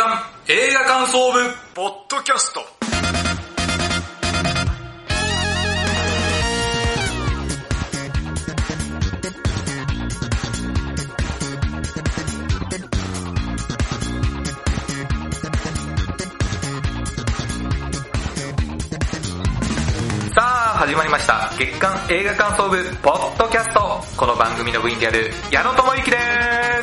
刊映画感想部ポッドキャスト。さあ始まりました。月刊映画感想部ポッドキャスト。この番組の部員である矢野智之で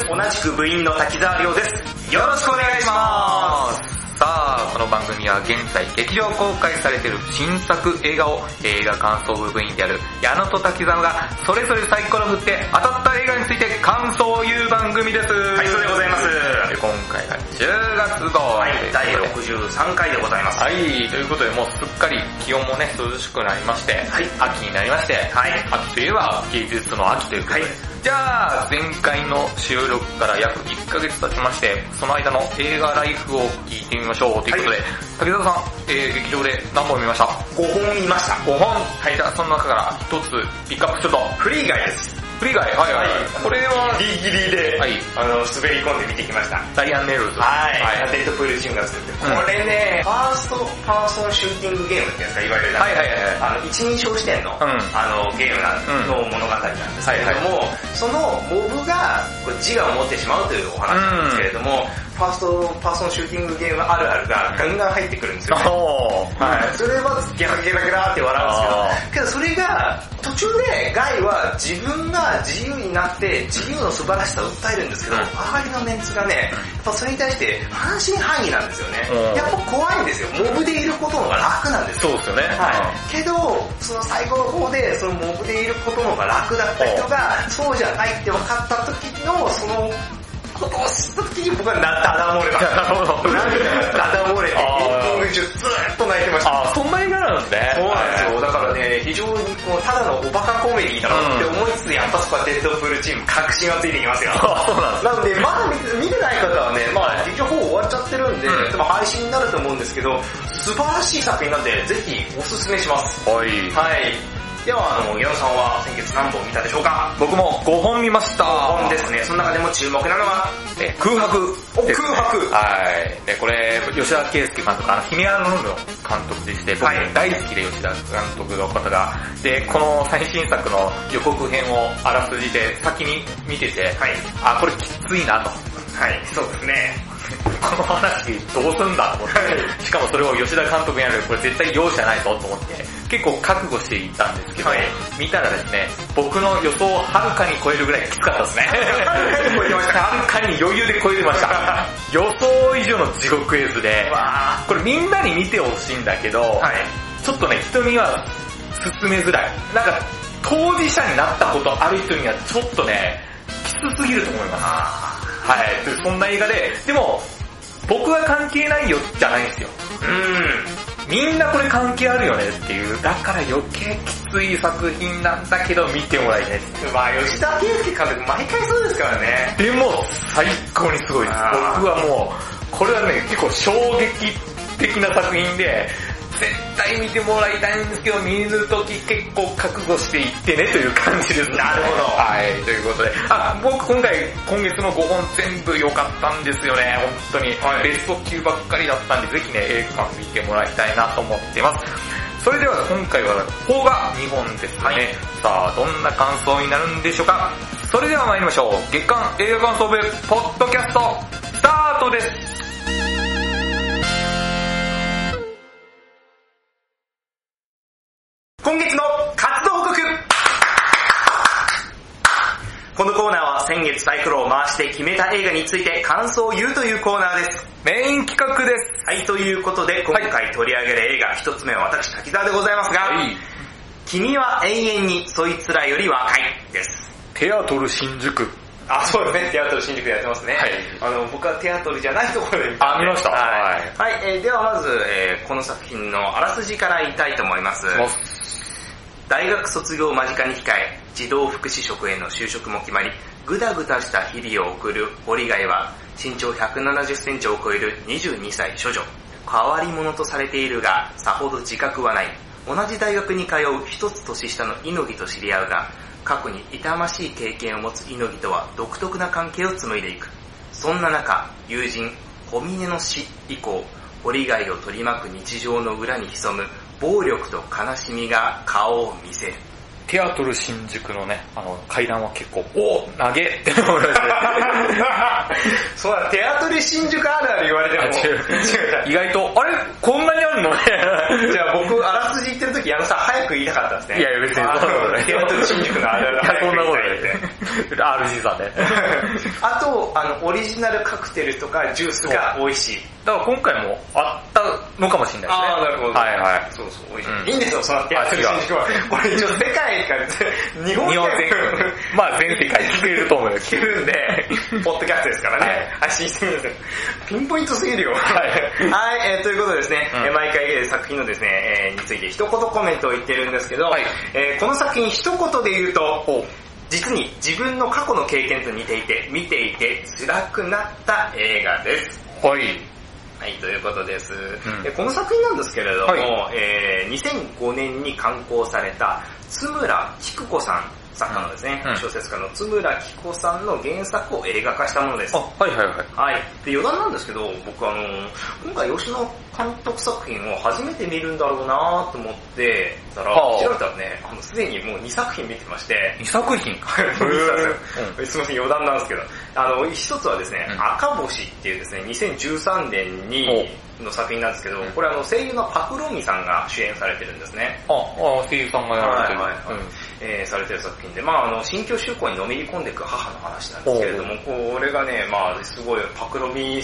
す。同じく部員の滝沢亮です。よろしくお願いしますさあ、この番組は現在劇場公開されている新作映画を映画感想部部員である矢野と滝沢がそれぞれサイコロ振って当たった映画について感想を言う番組です。はい、そうでございます。で今回が10月号はい第ことで63回でございます。はい、ということでもうすっかり気温もね、涼しくなりまして、はい秋になりまして、はい秋といえば芸術の秋ということで、はいじゃあ前回の収録から約1ヶ月経ちまして、その間の映画ライフを聞いてみましょうということで、はい滝沢さん、えー、劇場で何本見ました？5本見ました。5本。はい、じゃあその中から1つピックアップすると、フリーガイです。フリーガイ、はい。はい、これは、ギリギリで、はい。あの、滑り込んで見てきました。ライアン・レイノルズ。はい、はい。デッドプールチームが作ってこれね、 first person シューティングゲームってやつか、いわゆる。はいはいはいあの、一人称視点の、うん。あの、ゲームなの物語なんですけれども、そのモブが自我を持ってしまうというお話なんですけれども、 first person シューティングゲームあるあるがガンガン入ってくるんですよね。はい、それはゲラゲラゲラって笑うんですけど、けどそれが途中でガイは自分が自由になって自由の素晴らしさを訴えるんですけど、うん周りのメンツがね、やっぱそれに対して半信半疑なんですよねうん。やっぱ怖いんですよ。モブでいることの方が楽なんですよ。そうですよね。はい、けど、その最後の方で、そのモブでいることの方が楽だった人が、そうじゃないって分かった時の、その、ことをた時に僕はなダダ漏れました。なるほど。ダダ漏れて、エンディング中ずーっと泣いてました。あー、そんな映画なんですね。そうなんですよ。だからね、非常にこう、ただのおバカコメディだなって思いつつ、やっぱそこはデッドプールチーム確信がついてきますよ。あ そうなんですなので、まだ見て見てない方はね、まあ、劇場方終わっちゃってるんで、うん多分配信になると思うんですけど、素晴らしい作品なんで、ぜひおすすめします。はい。はい。では、あの、矢野さんは先月何本見たでしょうか？僕も5本見ました。5本ですね。その中でも注目なのは、え空白ね。お空白はい。で、これ、吉田圭介監督、あの、ヒメアノルの監督でして、僕はい大好きで吉田監督の方が、で、この最新作の予告編をあらすじで先に見てて、はい。あ、これきついなと。はい、そうですね。この話どうすんだと思って、しかもそれを吉田監督にやる、これ絶対容赦ないぞと思って、結構覚悟していったんですけど、はい見たらですね、僕の予想をはるかに超えるぐらいきつかったですね。はるかに余裕で超えてました。予想以上の地獄絵図で、わこれみんなに見てほしいんだけど、ーはい。ちょっとね、人には勧めづらい。なんか、当事者になったことある人にはちょっとね、きつすぎると思います。はい。でそんな映画で、でも、僕は関係ないよじゃないんですよ。うん。みんなこれ関係あるよねっていう、だから余計きつい作品なんだけど見てもらいたいです。まあ、吉田圭介監督、毎回そうですからね。でも、最高にすごいです。僕はもう、これはね、結構衝撃的な作品で、絶対見てもらいたいんですけど、見るとき結構覚悟していってねという感じです。なるほどはい、ということで。あ、僕今回、今月の5本全部良かったんですよね、本当に。はいベスト級ばっかりだったんで、ぜひね、映画館見てもらいたいなと思ってます。それでは今回は邦画2本ですね。はいさあ、どんな感想になるんでしょうかそれでは参りましょう。月間映画感想部、ポッドキャスト、スタートです。今月の活動報告このコーナーは先月サイクルを回して決めた映画について感想を言うというコーナーです。メイン企画です。はい、ということで今回取り上げる映画一つ目は私滝沢でございますが、はい。君は永遠にそいつらより若いです。テアトル新宿。あ、そうですね。テアトル新宿でやってますね。はいあの、僕はテアトルじゃないところで見あ見ましたはい。はいはい、えーではまず、えーこの作品のあらすじから言いたいと思います。大学卒業を間近に控え、児童福祉職への就職も決まり、ぐだぐだした日々を送る堀貝は、身長170センチを超える22歳処女。変わり者とされているが、さほど自覚はない。同じ大学に通う一つ年下の猪木と知り合うが、過去に痛ましい経験を持つ猪木とは独特な関係を紡いでいく。そんな中、友人、小峰の死以降、堀貝を取り巻く日常の裏に潜む暴力と悲しみが顔を見せる。テアトル新宿のね、あの、階段は結構、おお投げって思いました そうだ、テアトル新宿あるある言われても、違う 意外と、あれ？こんなにあるの？ね。じゃあ僕、あらすじ言ってる時、矢野さん早く言いたかったんですね。いやいや別にそんなことないテアトル新宿のあるあるいや、そんなことない。RG さんで。あと、あの、オリジナルカクテルとかジュースが美味しい。だから今回もあったのかもしれないですね。あーなるほどはいはい。そうそう、美味しい。うんいいんですよ、そのテアトル新宿は。これ一応世界から、日本日本全国、まあ全世界聞けると思うよ。聞けるんで、ポッドキャストですからね、発信してみるんですよピンポイントすぎるよ。はい。はい、えーということでですね、うんえー毎回作品のですね、えーについて一言コメントを言ってるんですけど、はいえーこの作品一言で言うと、お実に自分の過去の経験と似ていて、見ていて辛くなった映画です。はい。はい、ということです。んでこの作品なんですけれども、はえー2005年に刊行された津村菊子さん作家のですね、うん。小説家の津村菊子さんの原作を映画化したものです。あ。、はいはいはい。はい。で、余談なんですけど、僕あの、今回吉野監督作品を初めて見るんだろうなと思ってたら、はあ。調べたらね、あの、すでにもう2作品見てまして、2作品は いすみません、余談なんですけど、あの、一つはですね、うん。赤星っていうですね、2013年に、の作品なんですけど、うん。これあの、声優のパクロミさんが主演されてるんですね。あ、あ、声優さんがやられてる。はいはいはいえーされてる作品で、まああの、新居宗教にのめり込んでいく母の話なんですけれども、これがね、まあすごい、パクロミ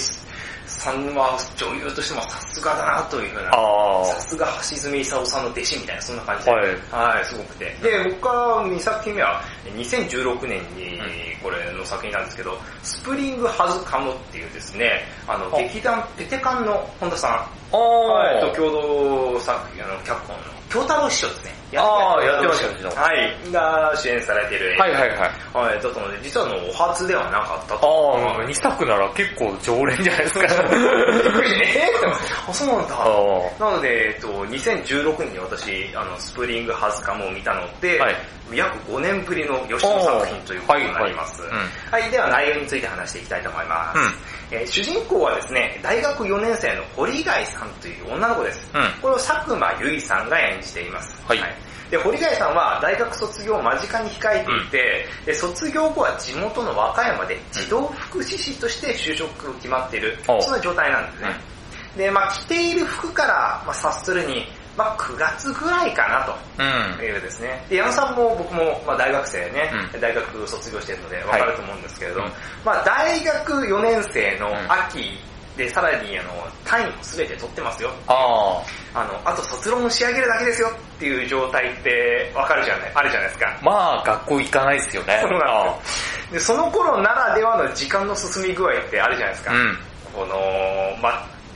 さんは女優としてもさすがだなというふうな、あさすが橋爪功さんの弟子みたいな、そんな感じで、はい。はい、すごくて。で、僕は2作品目は2016年にこれの作品なんですけど、スプリングハズカムっていうですね、あの、あ劇団ペテカンの本田さん、はい、とあ。共同作品、あの、脚本の、京太郎師匠ですね。あーやってましたよはい、が主演されてる映画。はいはいはい。はい、だったので、実はあの、お初ではなかったあと。あ、2作なら結構常連じゃないですか。えーあ、そうなんだ。なので、えっと、2016年に私、あの、スプリングハズカムを見たので、はい約5年ぶりの吉野作品ということになります。ははいい、では内容について話していきたいと思います。うんえー主人公はですね、大学4年生の堀貝さんという女の子です。うんこれを佐久間由衣さんが演じています。はいで、堀貝さんは大学卒業を間近に控えていて、で卒業後は地元の和歌山で児童福祉士として就職が決まっている、おそんな状態なんですね。で、まあ着ている服から、まあ、察するに、まあ9月ぐらいかなと。うん。いうですね。で、矢野さんも僕も、まあ、大学生ね、うん大学卒業してるので分かると思うんですけれど、はいまあ、大学4年生のん秋で、さらにあの単位も全て取ってますよ。ああの、あと卒論を仕上げるだけですよっていう状態って分かるじゃない、あるじゃないですかあ。。まあ、学校行かないですよね。そうなんですよ。で、その頃ならではの時間の進み具合ってあるじゃないですか。うん。この、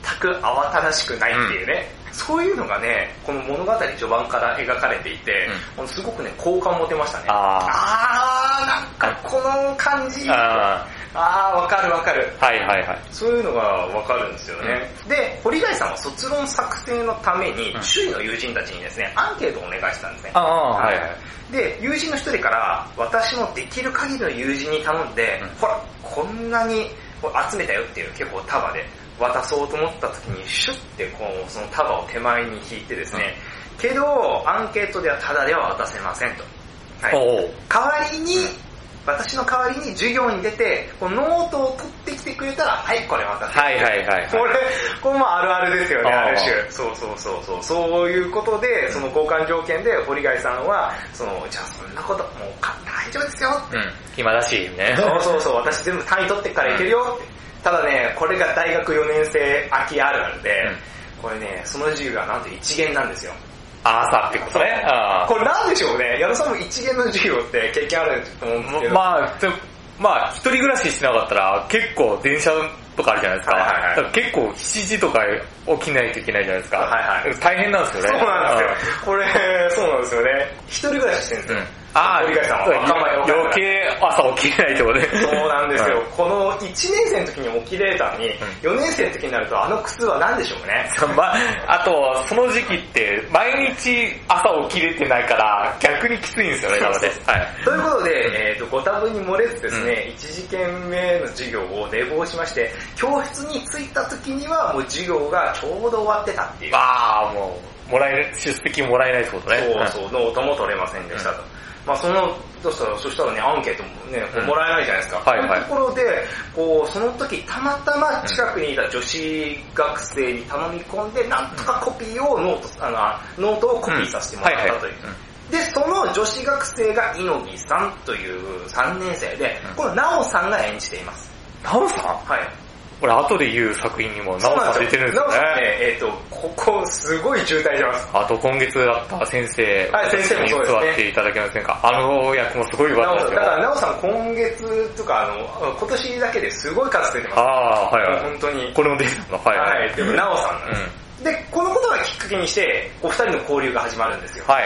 全く慌ただしくないっていうね、そういうのがね、この物語序盤から描かれていて、もうすごくね、好感持てましたね。ああー、なんかこの感じ。ああー、わかるわかる。あ。はいはいはい。そういうのがわかるんですよね。で、堀貝さんは卒論作成のためにう、ん周囲の友人たちにですね、アンケートをお願いしたんですね。ああ、はいはい。で、友人の一人から、私のできる限りの友人に頼んで、うんほら、こんなに集めたよっていう結構束で渡そうと思った時に、シュッてこう、その束を手前に引いてですね、けど、アンケートではタダでは渡せませんと。はい。代わりに、私の代わりに授業に出て、このノートを取ってきてくれたら、はい、これ渡せ。はいはいはい。これ、これもあるあるですよね、ある種。そうそうそうそう。そういうことで、その交換条件で、堀貝さんは、その、じゃあそんなこと、もうか大丈夫ですよ。うん。暇だし、ね。そうそうそう、私全部単位取ってっからいけるよって。ただね、これが大学4年生秋あるあるで、これね、その授業がなんと一元なんですよ。朝ってことね。あこれなんでしょうね、矢野さんも一元の授業って経験あると思うんですけあ。ど。まあ、ちょまあ、一人暮らししてなかったら、結構電車とかあるじゃないですか。はいはいはい結構7時とか起きないといけないじゃないですか。はいはい大変なんですよね。そうなんですよ。これ、そうなんですよね。一人暮らししてるんですよ。ああ、堀貝さんは若前若前余計朝起きれないってことね。そうなんですよ。うこの1年生の時に起きれたのに、4年生の時になるとあの苦痛は何でしょうね？ま、あと、その時期って、毎日朝起きれてないから、逆にきついんですよね、なので。はい。ということで、えー、とご多分に漏れずですね、1次元目の授業を寝坊しまして、教室に着いた時にはもう授業がちょうど終わってたっていう。ああ、もう、もらえ出席もらえないってことね。そうそう、ノートも取れませんでしたと。まあその、どうしたら、そしたらね、アンケートもね、もらえないじゃないですか。はいはい。そういうところで、こう、その時たまたま近くにいた女子学生に頼み込んで、なんとかコピーをノート、あの、ノートをコピーさせてもらったという。で、その女子学生が猪木さんという3年生でうん、このナオさんが演じています。なおさん？はい。これ後で言う作品にもなおさん出てるんですねね。、えっ、と、ここすごい渋滞してます。あと今月だった先生、はい先生もそうですね座っていただけませんか？あの役もすごい良かったですよ。だからナオさん今月とか、あの、今年だけですごい数出てます。ああ、はいはい。本当に。これも出てたの？はいははいい。。でも、ナオさんなんです。うで、このことがきっかけにして、お二人の交流が始まるんですよ。ん。はい。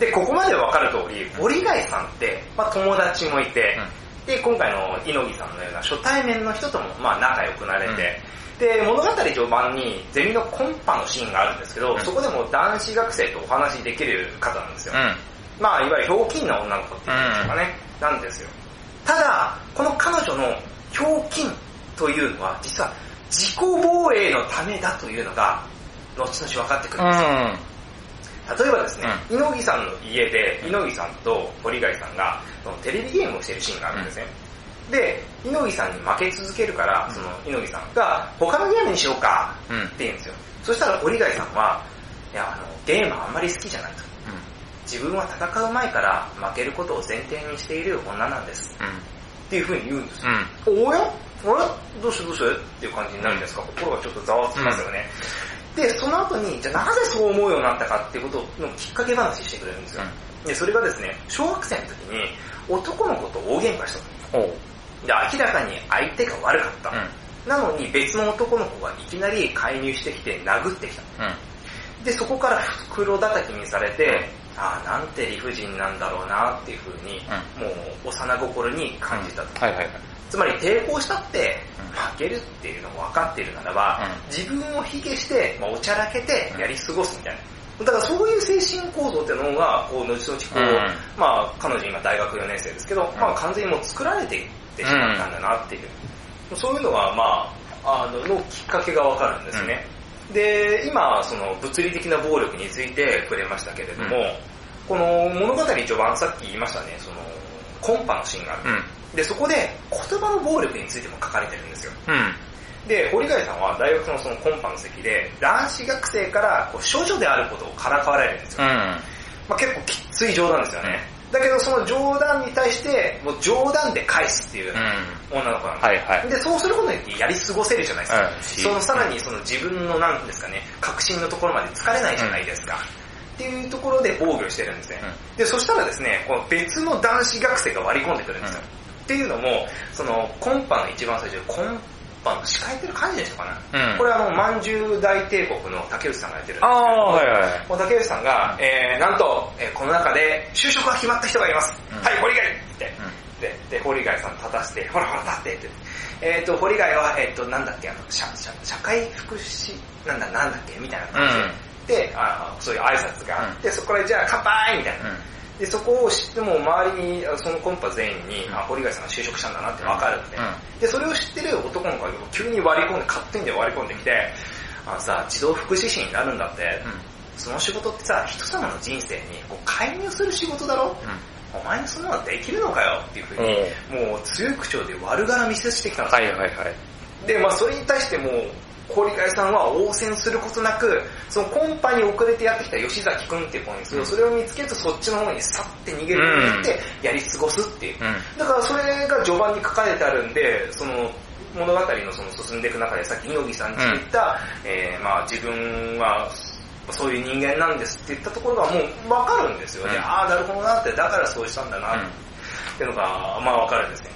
で、ここまでわかる通り、堀貝さんって、まあ友達もいて、で、今回の猪木さんのような初対面の人とも、まあ仲良くなれて、で、物語序盤にゼミのコンパのシーンがあるんですけど、うんそこでも男子学生とお話しできる方なんですよ。うん。まあ、いわゆるひょうきんな女の子っていうんでしょうかね、なんですよ。ただ、この彼女のひょうきんというのは、実は自己防衛のためだというのが、後々分かってくるんですよ。うん。例えばですね、猪木さんの家で、猪木さんと堀貝さんが、そのテレビゲームをしてるシーンがあるんですね。で、猪木さんに負け続けるから、その猪木さんが、他のゲームにしようかうん。うん。って言うんですよ。そしたら堀貝さんは、いや、あの、ゲームあんまり好きじゃないと。自分は戦う前から負けることを前提にしている女なんです。っていう風に言うんですよ。うん。おやあれ？どうしてどうして？っていう感じになるじゃないですか。心がちょっとざわつきますよね。で、その後に、じゃあなぜそう思うようになったかっていうことのきっかけ話してくれるんですよ。で、それがですね、小学生の時に男の子と大喧嘩したと。おう。で、明らかに相手が悪かった。うん。なのに別の男の子がいきなり介入してきて殴ってきた。うん。で、そこから袋叩きにされて、ああ、なんて理不尽なんだろうなっていう風に、もう幼心に感じたと。はいはいはい。つまり抵抗したってうん。負けるっていうのを分かっているならば、自分を卑下して、まあ、おちゃらけてやり過ごすみたいな。だからそういう精神構造っていうのが、こう、後々こう、うん。まあ、彼女今大学4年生ですけど、まあ、完全にもう作られていってしまったんだなっていう。そういうのが、まあ、あの、のきっかけがわかるんですね。で、今、その物理的な暴力について触れましたけれども、うん。この物語序盤さっき言いましたね、その、コンパのシーンがある。うん。で、そこで言葉の暴力についても書かれてるんですよ。うん。で、堀貝さんは大学のそのコンパの席で、男子学生からこう処女であることをからかわれるんですよ。うん。まあ、結構きつい冗談ですよね。だけどその冗談に対して、もう冗談で返すっていううん。女の子なんですよ。はいはい。で、そうすることによってやり過ごせるじゃないですか。うんそのさらにその自分のなんですかね、確信のところまで疲れないじゃないですか。っていうところで防御してるんですね。で、そしたらですね、この別の男子学生が割り込んでくるんですよ。っていうのも、そのコンパの一番最初、コンパの司会ってる感じでしたかな。うん。これはあの、まんじゅう大帝国の竹内さんがやってるんですけど、はいはい。もう竹内さんが、えー、なんと、えーこの中で就職が決まった人がいます。うんはい、堀貝って。で、で、堀貝さん立たせて、ほらほら立ってって。えっ、と、堀貝は、えっ、と、なんだっけ、あの、社、社、社会福祉、なんだ、なんだっけ、みたいな感じで、で、あそういう挨拶があって、そこからじゃあ乾杯みたいな。で、そこを知っても周りに、あそのコンパ全員に、うん。あ、堀貝さんが就職したんだなってわかるんで、うん。で、それを知ってる男の子が急に割り込んで、勝手に割り込んできて、あのさ、児童福祉士になるんだって、その仕事ってさ、人様の人生にこう介入する仕事だろ？お前にそんなのできるのかよっていうふうに、もう強い口調で悪がらみせしてきたんですよ。はいはいはい。で、まあそれに対してもう、堀貝さんは応戦することなく、そのコンパに遅れてやってきた吉崎くんっていう子にする、うんそれを見つけるとそっちの方に去って逃げるようにって、やり過ごすっていう。だからそれが序盤に書かれてあるんで、その物語のその進んでいく中でさっき猪木さんに言った、えーまあ自分はそういう人間なんですって言ったところがもうわかるんですよね。うんああ、なるほどなって、だからそうしたんだなっていうのが、まあわかるんですね。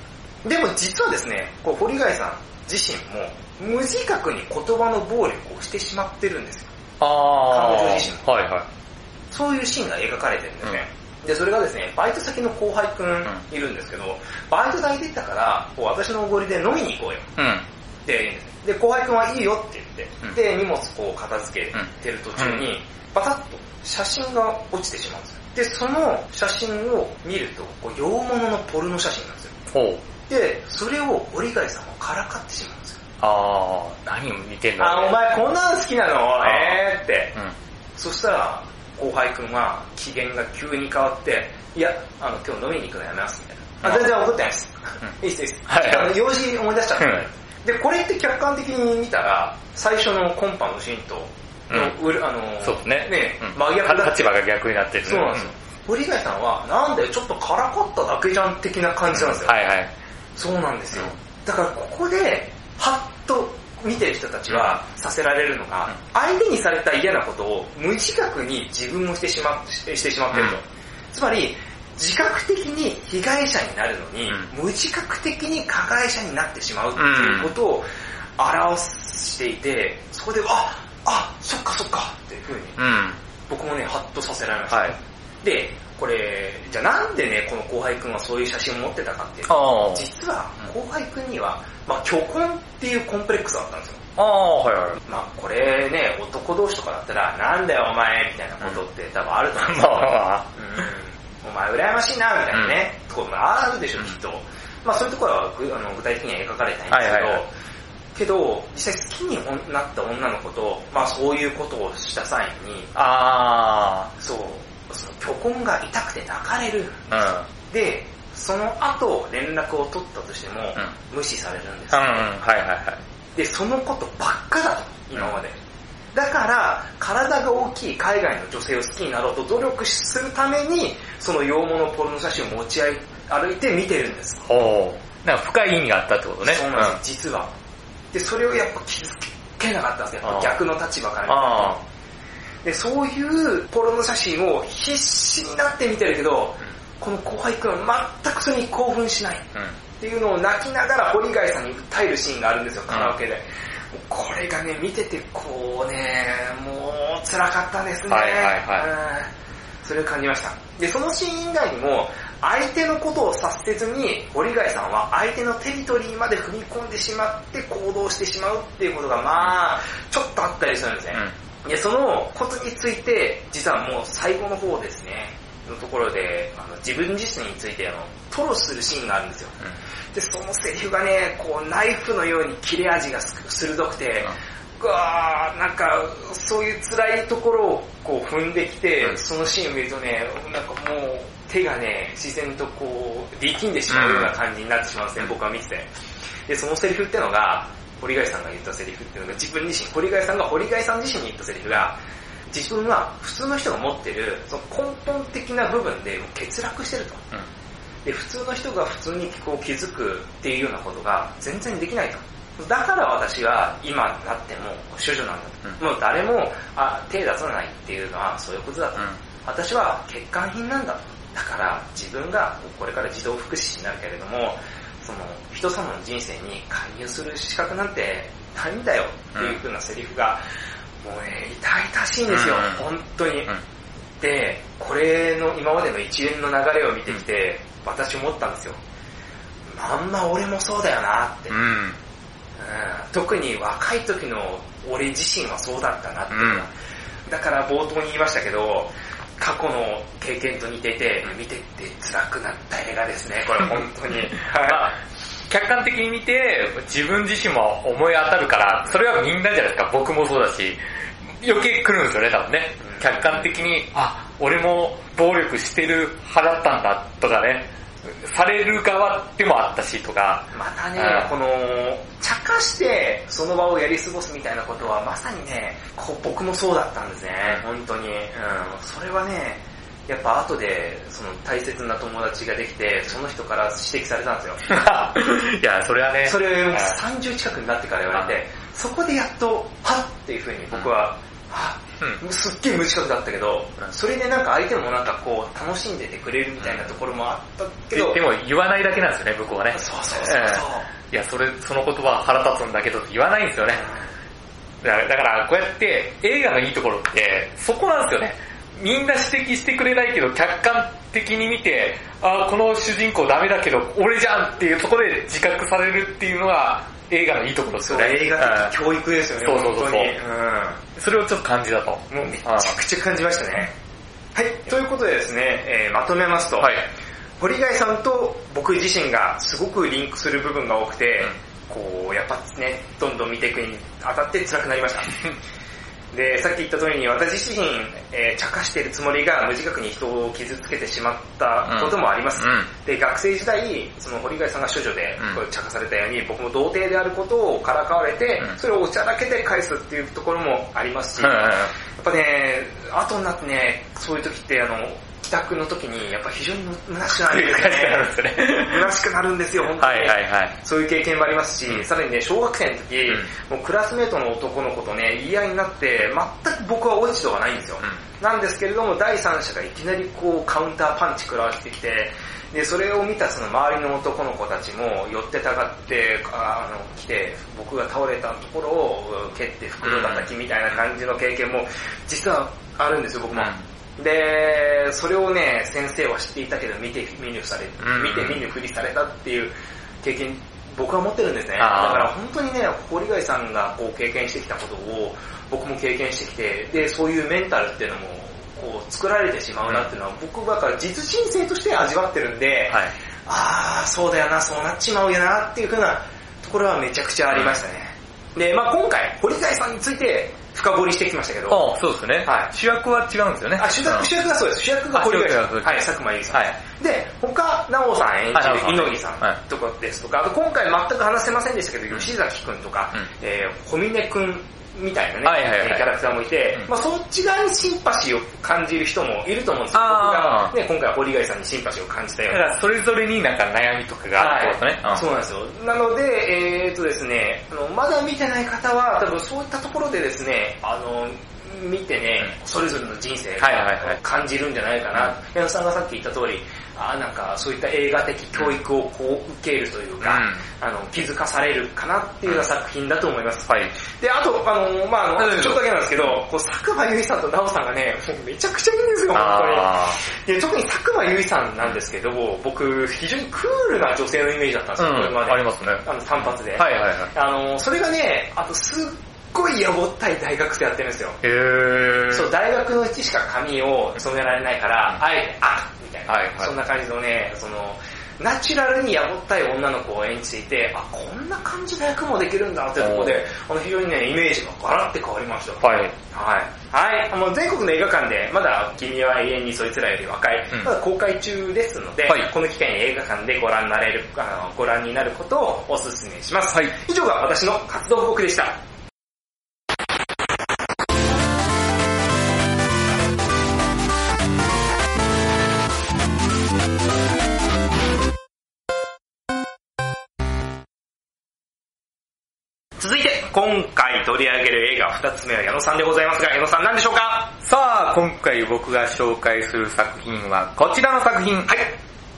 でも実はですね、こう堀貝さん自身も無自覚に言葉の暴力をしてしまってるんですよ。ああ。彼女自身はいはい。そういうシーンが描かれてるんですね。で、それがですね、バイト先の後輩くんいるんですけど、バイト代出たから、こう私のおごりで飲みに行こうようん。って言うんですで、後輩くんはいいよって言って、うんで、荷物こう片付けてる途中に、バタッと写真が落ちてしまうんですよ。で、その写真を見ると、こう洋物のポルノ写真なんですよ。で、それを折貝さんはからかってしまうんですよ。あー、何を見てんだあ、ろうね。お前こんなの好きなの？あえーって。うん。そしたら、後輩くんは機嫌が急に変わって、いや、あの、今日飲みに行くのやめます、みたいな。あ、全然怒ってないです。いいっす、いいっす。はいあの用事思い出しちゃった。で、これって客観的に見たら、最初のコンパのシーンと、うんあの、そうですね。ね、うん真逆だ立場が逆になってる。そうなんですよ。堀貝さんは、なんでちょっとからかっただけじゃん的な感じなんですよ。はいはい。そうなんですよ。だからここで、はっと見てる人たちはさせられるのが、相手にされた嫌なことを無自覚に自分もしてしましてしまってると。うんつまり、自覚的に被害者になるのに、う無自覚的に加害者になってしまうっていうことを表していて、そこで、あ、あ、そっかそっかっていうふうに、うん。僕もね、ハッとさせられました。はい。で、これ、じゃあなんでね、この後輩くんはそういう写真を持ってたかっていうと。実は後輩くんには、まあ虚婚っていうコンプレックスがあったんですよ。あー、はいはい。まあこれね、男同士とかだったら、なんだよお前みたいなことって多分あると思うんですまけど、あ、うん、お前羨ましいなみたいなね、ところがあるでしょ、きっと。まあそういうところはぐあの具体的には描かれてないんですけど、はいはいはい。けど、実際好きになった女の子と、まあそういうことをした際に、あそう、その虚婚が痛くて泣かれる。ー。で、その後連絡を取ったとしても、うん無視されるんですうん。うん、よ、はいはいはい。で、そのことばっかだと、今まで。だから、体が大きい海外の女性を好きになろうと努力するために、その洋物ポルノ写真を持ち歩いて見てるんです。ほう。なんか深い意味があったってことね。そうなんです、実は。で、それをやっぱ気づけなかったんですよ。逆の立場から見で、そういうポルノ写真を必死になって見てるけど、この後輩くんは全くそれに興奮しない。っていうのを泣きながら堀貝さんに訴えるシーンがあるんですよ、カラオケで。これがね、見ててこうね、もう辛かったですね。はいはいはいうんそれを感じました。で、そのシーン以外にも、相手のことを察せずに、堀貝さんは相手のテリトリーまで踏み込んでしまって行動してしまうっていうことが、まあ、ちょっとあったりするんですね。で、そのことについて、実はもう最後の方ですね、のところで、あの自分自身についてあの、吐露するシーンがあるんですよ。で、そのセリフがね、こう、ナイフのように切れ味がす鋭くて、うわーなんか、そういう辛いところをこう踏んできて、うんそのシーンを見るとね、なんかもう、手がね、自然とこう、力んでしまうような感じになってしまうんですね、僕は見てて。で、そのセリフってのが、堀貝さんが言ったセリフっていうのが自分自身、堀貝さんが堀貝さん自身に言ったセリフが、自分は普通の人が持ってるその根本的な部分で欠落してると。で、普通の人が普通にこう気づくっていうようなことが全然できないと。だから私は今になっても処女なんだと。もう誰もあ手出さないっていうのはそういうことだと。私は欠陥品なんだと。だから自分がこれから児童福祉士になるけれども、その人様の人生に介入する資格なんてないんだよっていう風なセリフが、もうね、痛々しいんですよ、うん本当に。で、これの今までの一連の流れを見てきて、私思ったんですよ。まんま俺もそうだよなって。うん。うん特に若い時の俺自身はそうだったなっていうのが、だから冒頭に言いましたけど、過去の経験と似てて、見てて辛くなった映画ですね、これ 本当に。まあ、客観的に見て、自分自身も思い当たるから、それはみんなじゃないですか、僕もそうだし、余計来るんですよね、多分ね。客観的に、あ、俺も暴力してる派だったんだとかね、される側でもあったしとか、またねう、ん。この、茶化してその場をやり過ごすみたいなことはまさにね、僕もそうだったんですね、本当に。うん、それはね、やっぱ後で、その大切な友達ができて、その人から指摘されたんですよ。いや、それはね、それうん。30近くになってから言われて、そこでやっと、はっっていう風に僕は、はうんっすっげえ無自覚だったけど、それでなんか相手もなんかこう楽しんでてくれるみたいなところもあったけど、ででも言わないだけなんですよね、向こうはね。そうそうそうそう。いや、それ、その言葉は腹立つんだけど言わないんですよね。だから、こうやって映画のいいところって、そこなんですよね。みんな指摘してくれないけど、客観的に見て、あこの主人公ダメだけど、俺じゃんっていうところで自覚されるっていうのが、映画のいいところですよね。映画的教育ですよね、そうそうそうそう本当に。うんそれをちょっと感じだと。もうめちゃくちゃ感じましたね。はい、ということでですね、えーまとめますと、はい。堀貝さんと僕自身がすごくリンクする部分が多くて、こう、やっぱね、どんどん見ていくにあたって辛くなりました。で、さっき言った通りに私自身、えー茶化しているつもりが無自覚に人を傷つけてしまったこともあります。うん。で、学生時代、その堀貝さんが処女でうん。こう茶化されたように、僕も童貞であることをからかわれて、うん。それをおちゃらけて返すっていうところもありますし、やっぱね、後になってね、そういう時って、あの、帰宅の時に、やっぱ非常に虚しくなるんですね。虚しくなるんですよ、本当に。はいはいはい。そういう経験もありますし、うんさらにね、小学生の時、もうクラスメートの男の子とね、言い合いになって、全く僕は落ち度がないんですよ。なんですけれども、第三者がいきなりこう、カウンターパンチ食らわしてきて、で、それを見たその周りの男の子たちも寄ってたがって、ああの、来て、僕が倒れたところを蹴って袋叩きみたいな感じの経験も、実はあるんですよ、僕も。で、それをね、先生は知っていたけど、見て見ぬされ、うん見て見ぬふりされたっていう経験、僕は持ってるんですね。だから本当にね、堀貝さんがこう経験してきたことを、僕も経験してきて、で、そういうメンタルっていうのも、こう、作られてしまうなっていうのは、僕はだから実人生として味わってるんで、はい。ああ、そうだよな、そうなっちまうよなっていうふうなところはめちゃくちゃありましたね。で、まあ今回、堀貝さんについて深掘りしてきましたけど、あそうですね。はい主役は違うんですよね。あ、主役、主役がそうです。主役があ堀貝さん。はい、佐久間由衣さん。はい。で、他、奈緒さん演じるはい奈緒さん猪木さはいんとかですとか、あと今回全く話せませんでしたけど、吉崎くんとか、うんえー、小峰くんみたいなね、はいはいはいえーキャラクターもいて、うんまあそっち側にシンパシーを感じる人もいると思うんですよ。僕が、ね、今回堀貝さんにシンパシーを感じたような。だからそれぞれになんか悩みとかがあるってことね。そうなんですよ。なので、えー、っとですね、あの、まだ見てない方は、多分そういったところでですね、あの、見てね、それぞれの人生はいはいはいを感じるんじゃないかな。矢野さんがさっき言った通り、あーなんかそういった映画的教育をこう受けるというか、あの、気づかされるかなっていうような作品だと思います。はい。で、あと、あの、まああちょっとだけなんですけど、こう、佐久間由衣さんと奈緒さんがね、めちゃくちゃいいんですよ、本当に。あで、特に佐久間由衣さんなんですけど、僕、非常にクールな女性のイメージだったんですよ、これまで。ありますね。あの、単発で。はいはいはい。あの、それがね、あとすっごいやぼったい大学生やってるんですよ。へー。そう、大学のうちしか髪を染められないから、あえて、あみたいな、はいはいそんな感じのね、その、ナチュラルにやぼったい女の子を演じていて、あ、こんな感じの役もできるんだってところで、あの非常にね、イメージがガラッて変わりました。はい。はい。はい。もう全国の映画館で、まだ君は永遠にそいつらより若い、うんまだ公開中ですので、はいこの機会に映画館でご覧になれる、あのご覧になることをお勧めします。はい。以上が私の活動報告でした。今回取り上げる映画2つ目は矢野さんでございますが、矢野さん何でしょうか？さあ、今回僕が紹介する作品はこちらの作品。はい。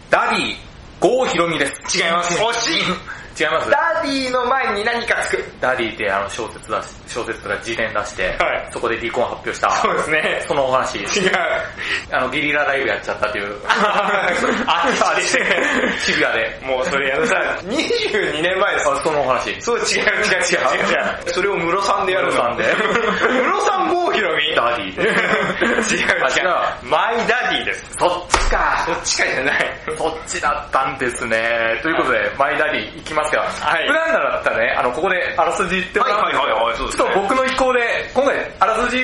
ダディ、郷ひろみです。違います。惜しい違います？ダディの前に何かつく。ダディってあの小説出し、小説とか辞典出して、はいそこで離婚発表した。そうですね。そのお話。違う。あの、ゲリラライブやっちゃったっていう。ああれ渋谷で。もうそれ矢野さん、22年前です。あそのお話。そう違う違う違う違う違う。それを室さんでやるの。室さんで室さん郷ひろみダディで。違う違う。あマイダディです。そっちか。どっちかじゃない。そっちだったんですね。ということで、マイダディ行きますが、はい普段ならだったらね、あの、ここであらすじ言ってもらうんですけどはいはいはいはいそうですねちょっと僕の意向で、今回、あらすじ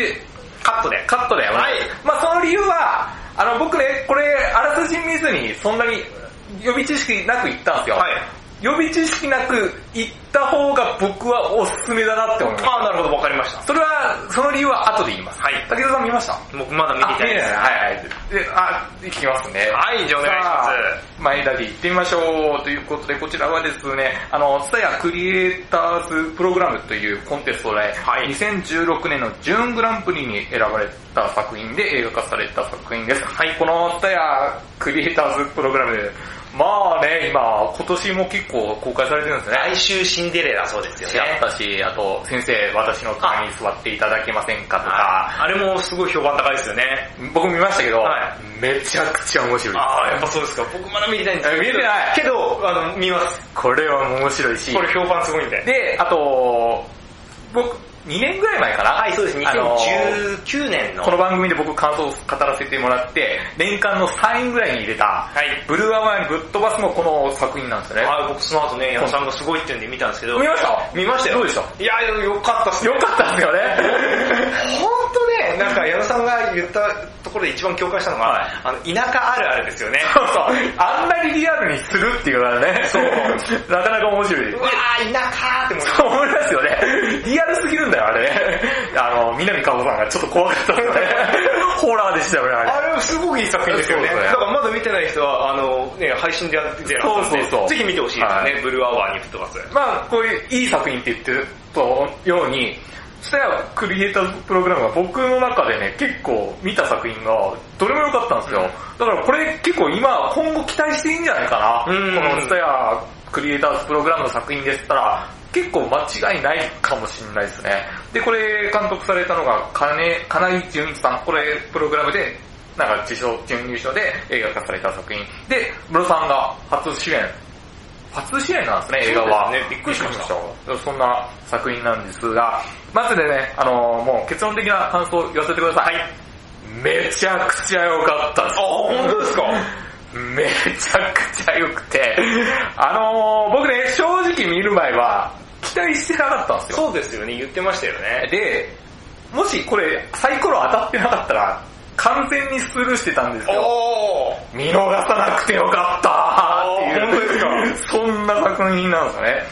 カットで。カットで、はいまあその理由は、あの、僕ね、これ、あらすじ見ずに、そんなに予備知識なく行ったんですよ。はい。予備知識なく行った方が僕はおすすめだなって思います。ああ、なるほど、わかりました。それは、その理由は後で言います。はい武田さん見ました？僕まだ見ていたいです。はいはい。で、あ、いきますね。はい、じゃあお願いします。さあマイダディ行ってみましょうということで、こちらはですね、あの、ツタヤクリエイターズプログラムというコンテストで、はい2016年の準グランプリに選ばれた作品で映画化された作品です。はい、このツタヤクリエイターズプログラムで、まあね、今、今年も結構公開されてるんですね。来週シンデレラそうですよやっね。たし、あと、先生、私の隣に座っていただけませんかとか、あれもすごい評判高いですよね。僕見ましたけど、はめちゃくちゃ面白い。ああ、やっぱそうですか。僕まだ見てないんです見てないけど、あの、見ます。これは面白いし、これ評判すごいんで。で、あと、僕、2年ぐらい前かな？はい、そうです。あの2019年の。この番組で僕感想を語らせてもらって、年間の3位ぐらいに入れた、はい。ブルーアワーにぶっ飛ばすもこの作品なんですよね。はい、僕その後ね、矢野さんがすごいって言うんで見たんですけど。見ました？見ましたよ。どうでした？いや、よかったっすよかったですよね。なんか矢野さんが言ったところで一番共感したのが、はいあの、田舎あるあるですよね。そうそう。あんなにリアルにするっていうのはね、そう なかなか面白い。うわー、田舎って思う。そう思いますよね。リアルすぎるんだよ、あれね。あの、南かほさんがちょっと怖かったですよね。ホラーでしたよね、あれ。あれすごくいい作品ですよね。だからまだ見てない人は、あの、ね、配信でやってるそうそうそうぜひ見てほしいですね、はブルーアワーに吹っ飛ばす。まあ、こういういい作品って言ってるとように、スタヤクリエイターズプログラムが僕の中でね、結構見た作品がどれも良かったんですよ。だからこれ結構今、今後期待していいんじゃないかな。うんこのスタヤクリエイターズプログラムの作品でしたら、結構間違いないかもしれないですね。で、これ監督されたのが金、金井純一さん。これプログラムで、なんか受賞、準優勝で映画化された作品。で、ムロさんが初主演初主演なんですね、映画は。ねびっくりしましたた。そんな作品なんですが、まずでね、あのもう結論的な感想を言わせてください。めちゃくちゃ良かったです。本当ですか？めちゃくちゃ良くて、あのー僕ね、正直見る前は期待してなかったんですよ。そうですよね、言ってましたよね。で、もしこれサイコロ当たってなかったら、完全にスルーしてたんですよ。見逃さなくてよかったっていう。そんな作品なんですよね。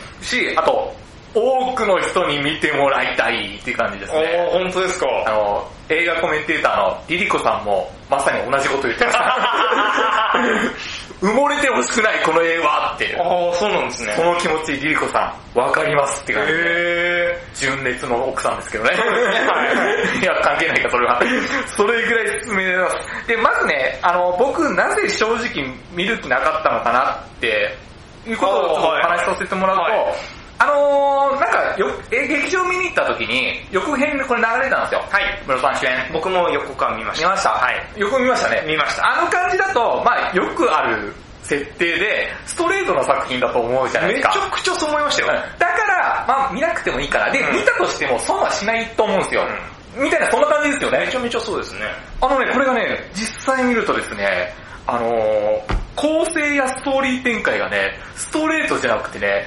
し、あと、多くの人に見てもらいたいっていう感じですね。本当ですか？あの、映画コメンテーターのリリコさんもまさに同じこと言ってました。埋もれてほしくないこの映画って。あー、そうなんですね。この気持ちリリコさん、わかりますって感じで。へ純烈の奥さんですけどね。はいいや、関係ないか、それは。それぐらい進められます。で、まずね、あの、僕、なぜ正直見る気なかったのかなって、いうことをちょっとお話しさせてもらうと、はいはいあのー、なんかよ、え劇場見に行った時に、予告編でこれ流れたんですよ。はい。ムロさん主演。僕も横感見ました。見ました？はい。予告見ましたね。見ました。あの感じだと、まあよくある設定で、ストレートな作品だと思うじゃないめちゃですか。くちゃそう思いましたよ。だから、まあ見なくてもいいから。で、うん見たとしても損はしないと思うんですよ。みたいな、そんな感じですよねめ。ちゃめちゃそうですね。あのね、これがね、実際見るとですね、あのー、構成やストーリー展開がね、ストレートじゃなくてね、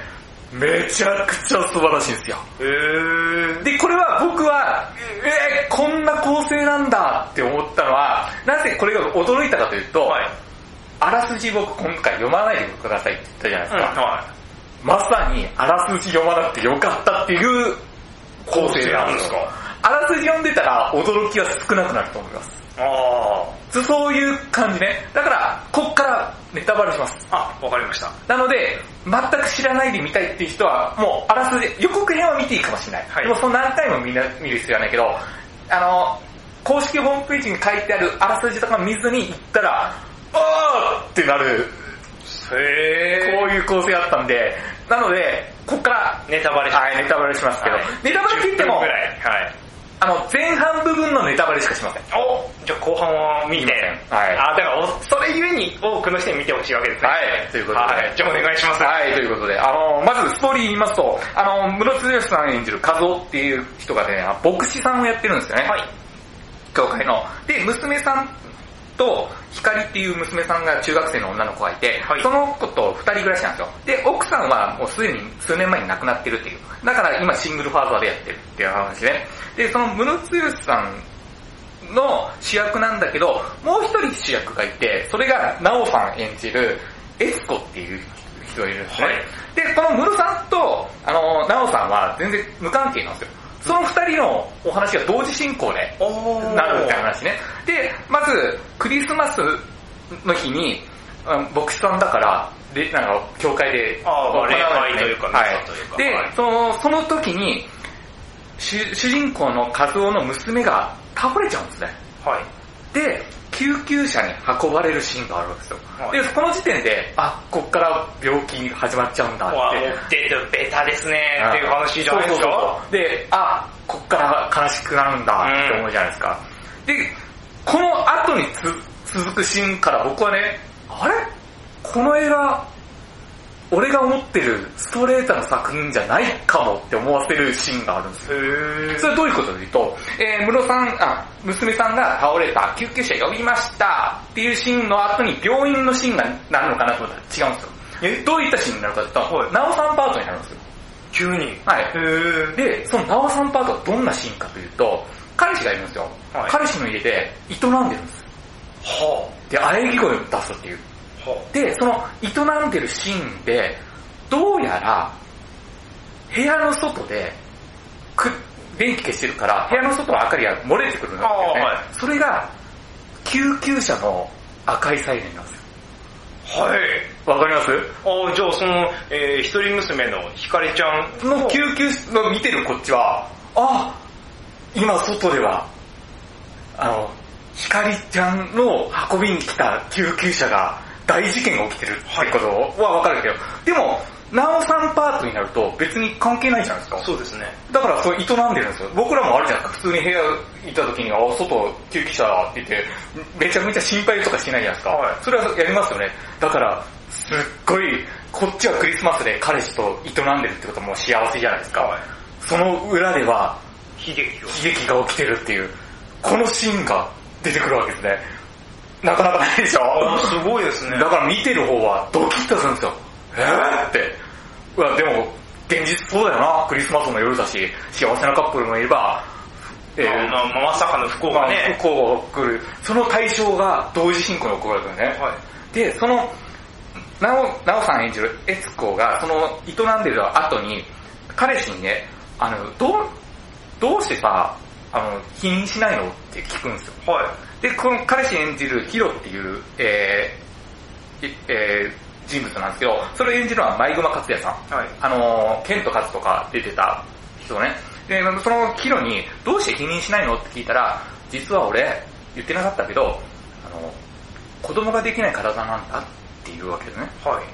めちゃくちゃ素晴らしいんですよ。へー。で、これは僕は、えー、こんな構成なんだって思ったのは、なぜこれが驚いたかというと、はい。あらすじ僕今回読まないでくださいって言ったじゃないですか。はまさにあらすじ読まなくてよかったっていう構成なんですか。あらすじ読んでたら驚きは少なくなると思います。い。あそそういう感じね。だから、こっからネタバレします。ー。あ、わかりました。なので、全く知らないで見たいっていう人は、もう、あらすじ、予告編は見ていいかもしれない。はいでも、その何回も見な見る必要はないけど、あの、公式ホームページに書いてあるあらすじとか見ずに行ったら、あーってなる、へこういう構成だったんで、なので、こっから、ネタバレしはい、ネタバレしますけど、はいネタバレって言って10分もぐ、らい。はい。あの、前半部分のネタバレしかしません。おじゃあ後半は見て。はいあ、だからお、それゆえに多くの人に見てほしいわけですね。はい、ということで。はい。じゃあお願いします。はい、ということで、あの、まずストーリー言いますと、あの、室津義さん演じる和夫っていう人がね、牧師さんをやってるんですよね。はい。教会の。で、娘さんと、光っていう娘さんが中学生の女の子がいて、はいその子と二人暮らしなんですよ。で、奥さんはもうすでに数年前に亡くなってるっていう。だから今シングルファーザーでやってるっていう話ね。で、その室津義さんの主役なんだけど、もう一人主役がいて、それが、なおさん演じる、エツコっていう人がいるんですね。はいで、このムロさんと、あの、ナオさんは全然無関係なんですよ。その二人のお話が同時進行でおなるって話ね。で、まず、クリスマスの日に、うん牧師さんだから、で、なんか、教会でああ礼拝というかはいというかではい、その、その時に、主主人公の和夫の娘が倒れちゃうんですね。はい。で、救急車に運ばれるシーンがあるわけですよ。はいで、この時点で、あ、こっから病気始まっちゃうんだわって。出てベタですねっていう話じゃないですか。で、あ、こっから悲しくなるんだって思うじゃないですか。で、この後につ続くシーンから僕はね、あれ？この映画、俺が思ってるストレートな作品じゃないかもって思わせるシーンがあるんですよ。それはどういうことかというと、えー、室さん、あ、娘さんが倒れた、救急車呼びましたっていうシーンの後に病院のシーンがなるのかなと思ったら違うんですよ。え？どういったシーンになるかというと、はいなおさんパートになるんですよ。急に？はい。で、そのなおさんパートはどんなシーンかというと、彼氏がいるんですよ。はい彼氏の家で営んでるんです。はで、喘ぎ声を出すっていう。で、その営んでるシーンで、どうやら、部屋の外で、く電気消してるから、部屋の外の明かりが漏れてくるんですよね。はいそれが、救急車の赤いサイレンなんですよ。はい。わかります？あじゃあその、えー、一人娘のひかりちゃんの救急の見てるこっちは、あ今外では、あの、ひかりちゃんの運びに来た救急車が大事件が起きてるってこと？はわかるけど、でも、なおさんパートになると別に関係ないじゃないですか。そうですね。だからそう営んでるんですよ。僕らもあるじゃないですか。普通に部屋行った時に、あ、外救急車だって言って、めちゃめちゃ心配とかしないじゃないですか。はいそれはやりますよね。だから、すっごい、こっちはクリスマスで彼氏と営んでるってことはもう幸せじゃないですか。はいその裏では悲劇を。悲劇が起きてるっていう、このシーンが出てくるわけですね。なかなかないでしょ？あすごいですね。だから見てる方はドキッとするんですよ。えー？って。うわ、でも、現実そうだよな。クリスマスの夜だし、幸せなカップルもいれば、えーまあまさかの不幸がね。不幸が来る。その対象が同時進行に起こるわけですね。はい。で、その、なお、なおさん演じるエツコが、その、営んでる後に、彼氏にね、あの、どう、どうしてさ、あの、否認しないの？って聞くんですよ。はい。で、この彼氏演じるヒロっていう、えーいえー人物なんですけど、それを演じるのは前熊克也さん。はい。あのー、ケントカツとか出てた人ね。で、そのヒロに、どうして否認しないのって聞いたら、実は俺、言ってなかったけど、あの、子供ができない体なんだっていうわけですね。はい。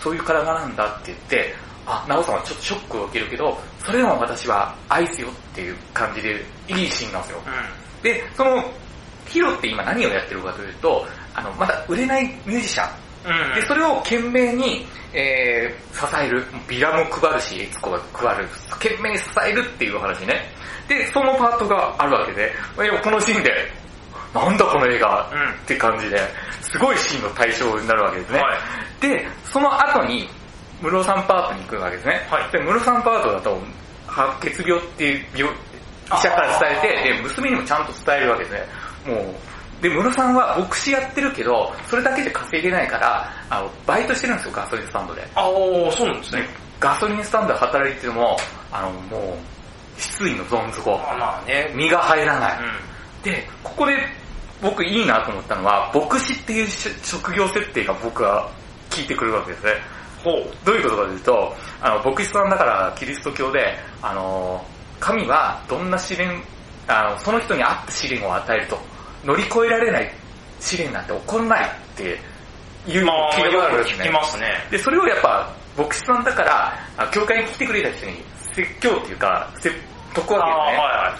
そういう体なんだって言って、あ、ナオさんはちょっとショックを受けるけど、それでも私は愛すよっていう感じで、いいシーンなんですよ。うで、その、ヒロって今何をやってるかというと、あの、まだ売れないミュージシャン。ん。うん。で、それを懸命に、えー、支える。ビラも配るし、エツコが配る。懸命に支えるっていう話ね。で、そのパートがあるわけで、このシーンで、なんだこの映画うんって感じで、すごいシーンの対象になるわけですね。はいで、その後に、室さんパートに行くわけですね。はいで、室さんパートだと、白血病っていう病、医者から伝えて、で、娘にもちゃんと伝えるわけですね。もう、で、室さんは牧師やってるけど、それだけで稼げないから、あの、バイトしてるんですよ、ガソリンスタンドで。ああ、そうなんですね。ガソリンスタンドで働いてても、あの、もう、失意のどん底。あまあね。身が入らない。うで、ここで僕いいなと思ったのは、牧師っていうし職業設定が僕は聞いてくるわけですね。ん。ほう。どういうことかというと、あの、牧師さんだからキリスト教で、あの、神はどんな試練、あの、その人に合った試練を与えると。乗り越えられない試練なんて起こらないっていうのをまあ、聞いたことあるんですね聞き。ますね。で、それをやっぱ、牧師さんだから、あ教会に来てくれた人に説教っていうか、説解くああわけですね。はいは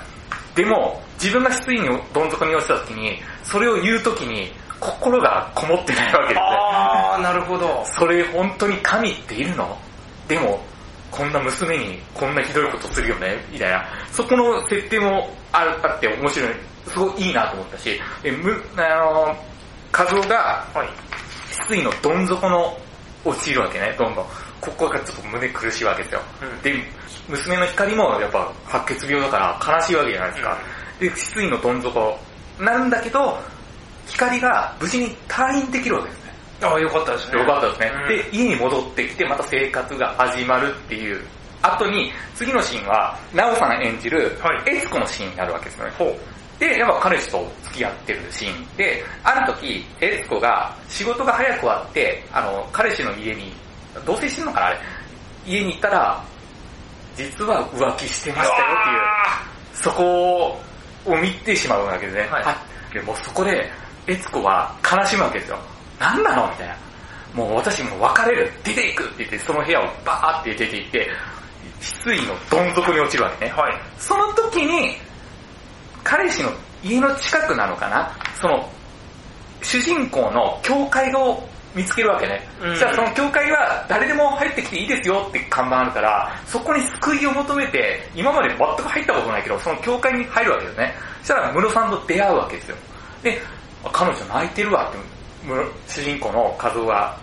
い。でも、自分が失意にどん底に落ちた時に、それを言う時に、心がこもってないわけですね。ああ、なるほど。それ本当に神っているの？でも、こんな娘にこんなひどいことするよね？みたいな。そこの設定もあるあって面白い。すごいいいなと思ったし、えむ、あの、和夫がはい。失意のどん底の落ちるわけね、どんどん。ここがちょっと胸苦しいわけですよ。うんで、娘の光もやっぱ白血病だから悲しいわけじゃないですか。で、失意のどん底なんだけど、光が無事に退院できるわけですね。ああ、よかったですね。よかったですね。うんで、家に戻ってきてまた生活が始まるっていう後に、次のシーンは、ナオさん演じるはい、エツコのシーンになるわけですね。で、やっぱ彼氏と付き合ってるシーンで、ある時、エツコが仕事が早く終わって、あの、彼氏の家に、同棲してんのかなあれ。家に行ったら、実は浮気してましたよっていう、そこを見てしまうわけですね。はいあでもうそこで、悦子は悲しむわけですよ。何なのみたいな。もう私もう別れる、出ていくって言って、その部屋をバーって出て行って、失意のどん底に落ちるわけね。はい。その時に、彼氏の家の近くなのかな？その、主人公の教会を見つけるわけね。うん、じゃあその教会は誰でも入ってきていいですよって看板あるから、そこに救いを求めて、今まで全く入ったことないけど、その教会に入るわけですね。そしたら室さんと出会うわけですよ。で、彼女泣いてるわって、主人公の和夫が、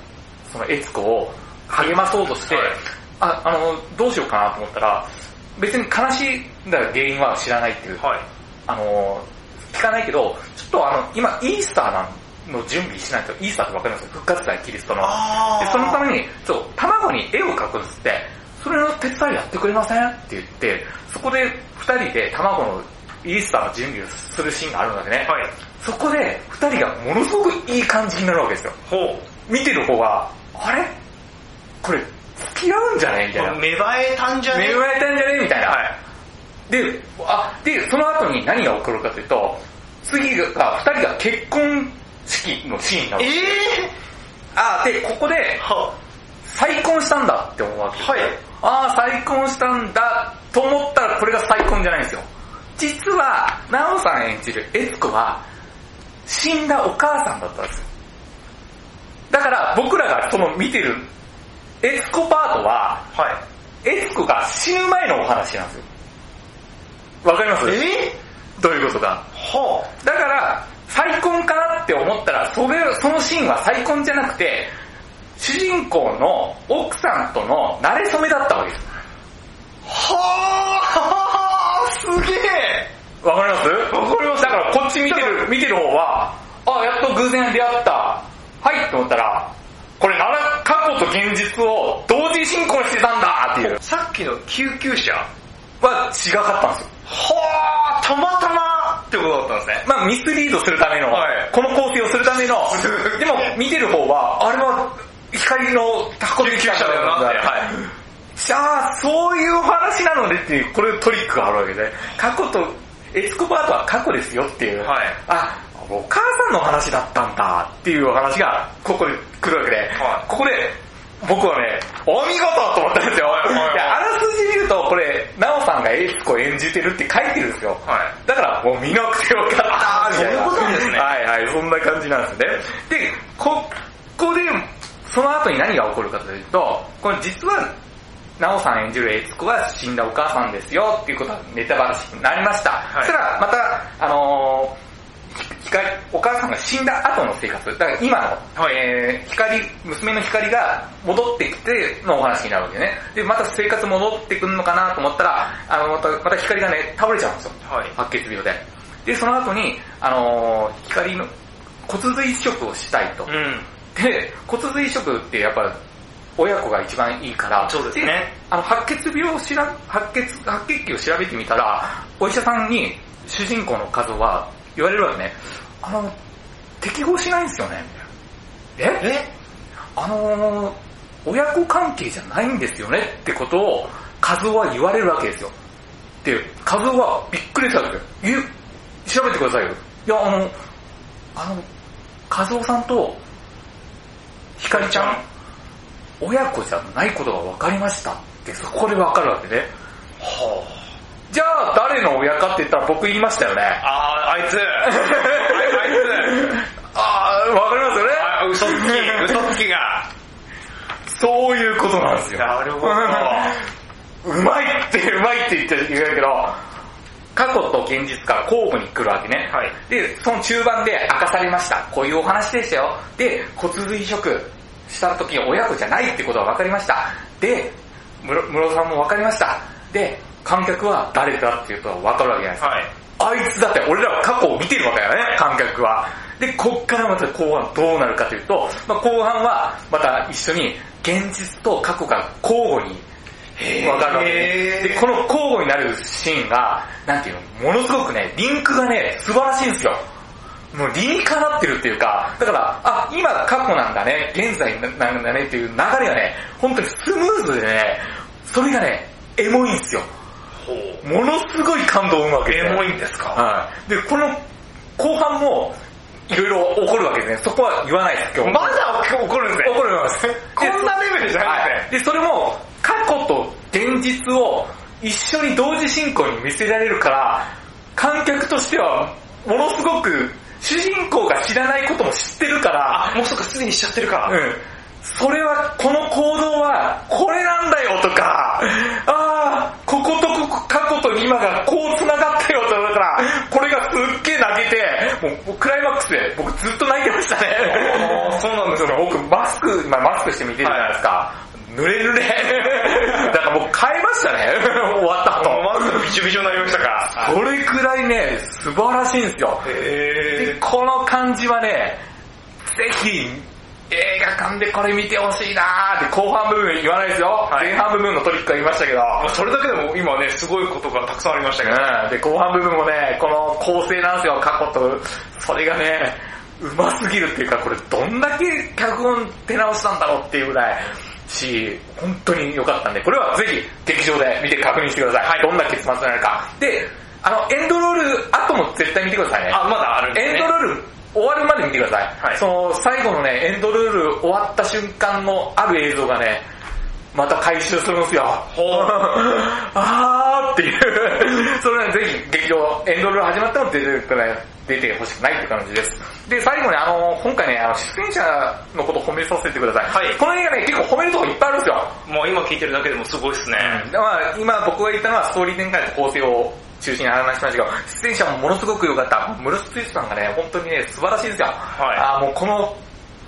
その悦子を励まそうとして、はい、あ、あの、どうしようかなと思ったら、別に悲しいだ原因は知らないっていう、はい、あの、聞かないけど、ちょっとあの、今イースターなんの準備しないと、イースターってわかります？復活祭キリストの。で、そのために、そう、卵に絵を描くんですって、それの手伝いやってくれません？って言って、そこで二人で卵のイースターの準備をするシーンがあるのでね、はい、そこで二人がものすごくいい感じになるわけですよ。ほう。見てる方が、あれ？これ、付き合うんじゃねみたいな。芽生えたんじゃね？芽生えたんじゃね？みたいな。はい、で、あ、で、その後に何が起こるかというと、次が、二人が結婚式のシーンなの。ええー、あ、で、ここで、再婚したんだって思うわけ。はい。ああ、再婚したんだと思ったらこれが再婚じゃないんですよ。実は、ナオさん演じるエツコは、死んだお母さんだったんですよ。だから僕らがその見てるエツコパートは、はい、エツコが死ぬ前のお話なんですよ。わかります？え？どういうことか。はあ、だから、再婚かなって思ったら、それ、そのシーンは再婚じゃなくて、主人公の奥さんとの馴れ初めだったわけです。はぁー、すげえわかります？わかります。だからこっち見てる、見てる方は、あ、やっと偶然出会った。はいって思ったら、これなら過去と現実を同時進行してたんだっていう。さっきの救急車は違かったんですよ。はぁ、たまたまってことだったんですね。まあミスリードするための、はい、この構成をするための、でも見てる方は、あれは光の運び救急車だよなって。はい。じゃあ、そういう話なのでっていう、これトリックがあるわけで、過去と、エスコバートは過去ですよっていう、はい、あ、お母さんの話だったんだっていう話が、ここで来るわけで、はい、ここで、僕はね、お見事と思ったんですよ。はいや、あらすじ見ると、これ、ナオさんがエスコ演じてるって書いてるんですよ。はい、だから、もう見なくてよかったみたいな。そういうことですね。はいはい、そんな感じなんですね。で、ここで、その後に何が起こるかというと、これ実は、ナオさん演じるエツコは死んだお母さんですよっていうことがネタバラシになりました。はい、そしたら、また、あのー光、お母さんが死んだ後の生活、だから今の、はい、えー、光、娘の光が戻ってきてのお話になるわけね。で、また生活戻ってくるのかなと思ったら、あの、また、また光がね、倒れちゃうんですよ。はい、白血病で。で、その後に、あのー、光の骨髄移植をしたいと。うん、で、骨髄移植ってやっぱ、親子が一番いいから、そうですね。あの、白血病をしら、白血、白血球を調べてみたら、お医者さんに、主人公の数は言われるわけね。あの、適合しないんですよね、みたいな。え？え？あのー、親子関係じゃないんですよね？ってことを、カズオは言われるわけですよ。で、カズオはびっくりしたんですよ。調べてくださいよ。いや、あの、あの、カズオさんと、ヒカリちゃん、親子じゃないことが分かりましたって、そこで分かるわけで、ね。はあ。じゃあ誰の親かって言ったら僕言いましたよね。ああ、あいつ。あいつ。ああ、わかりますよね。あ嘘つき、嘘つきが。そういうことなんですよ。なるほど。うまいって、うまいって言って言うけど、過去と現実から交互に来るわけね。はい、で、その中盤で明かされました。こういうお話でしたよ。で、骨髄移植した時親子じゃないってことが分かりました。で、室さんも分かりました。で、観客は誰だっていうと分かるわけじゃないですか。はい、あいつだって俺らは過去を見てるわけだよね、観客は。で、こっからまた後半どうなるかというと、まあ、後半はまた一緒に現実と過去が交互に分かるわけで、で、この交互になるシーンが、なんていうの、ものすごくね、リンクがね、素晴らしいんですよ。もう理にかなってるっていうか、だから、あ、今過去なんだね、現在なんだねっていう流れがね、本当にスムーズでね、それがね、エモいんですよ。ものすごい感動を生むわけですエモいんですか？はい。で、この後半も、いろいろ起こるわけですね。そこは言わないです、今日。まだ起こるんですね。起こるんです。こんなレベルじゃないですね。で、それも、過去と現実を一緒に同時進行に見せられるから、観客としては、ものすごく、主人公が知らないことも知ってるから、もうそっか、すでにしちゃってるから。うん。それは、この行動は、これなんだよとか、ああ、こことここ、過去と今がこう繋がったよとか、だから、これがすっげえ泣けて、もうクライマックスで僕ずっと泣いてましたね。そうなんですよ。僕マスク、まあマスクして見てるじゃないですか。濡れるね。だからもう変えましたね。終わった後。まずびちょびちょになりましたか。それくらいね、素晴らしいんですよ。この感じはね、ぜひ、映画館でこれ見てほしいなーって後半部分言わないですよ。はい前半部分のトリックは言いましたけど。それだけでも今ね、すごいことがたくさんありましたけど。うん、で、後半部分もね、この構成なんですよ、過去と。それがね、うますぎるっていうか、これどんだけ脚本手直したんだろうっていうぐらい、し、本当に良かったんで、これはぜひ劇場で見て確認してください。どんな結末になるか。で、あの、エンドロール後も絶対見てくださいね。あ、まだあるんですね。エンドロール終わるまで見てください。はいその最後のね、エンドロール終わった瞬間のある映像がね、また回収するんですよ。あーっていう。それはぜひ劇場、エンドロール始まっても出てくない出てほしくないって感じです。で、最後ね、あの、今回ね、あの、出演者のこと褒めさせてください。はいこの映画ね、結構褒めるとこいっぱいあるんですよ。もう今聞いてるだけでもすごいですね。まあ、今僕が言ったのはストーリー展開と構成を中心に話しましたけど、出演者もものすごく良かった。ムルス・ツイスさんがね、本当にね、素晴らしいんですよ。はいあーもうこの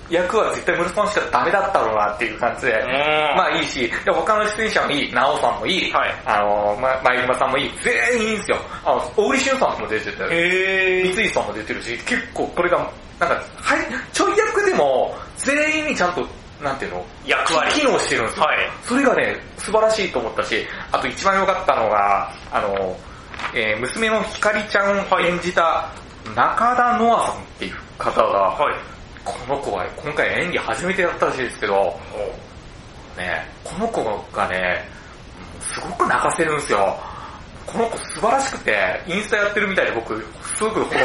役は絶対ムルスさんしかダメだったろうなっていう感じで、んまあいいし、で他の出演者もいい、ナオさんもいい、はいあの、ま、前島さんもいい、全員いいんですよ。あの、小栗旬さんも出てて、へー。三井さんも出てるし、結構これが、なんか、はい、ちょい役でも、全員にちゃんと、なんていうの役割機能してるんですよ。はいそれがね、素晴らしいと思ったし、あと一番良かったのが、あの、えー娘のひかりちゃんを演じた中田ノアさんっていう方が、はい。この子は今回演技初めてやったらしいですけど、ね、この子がね、すごく泣かせるんですよ。この子素晴らしくて、インスタやってるみたいで僕、すぐフォローし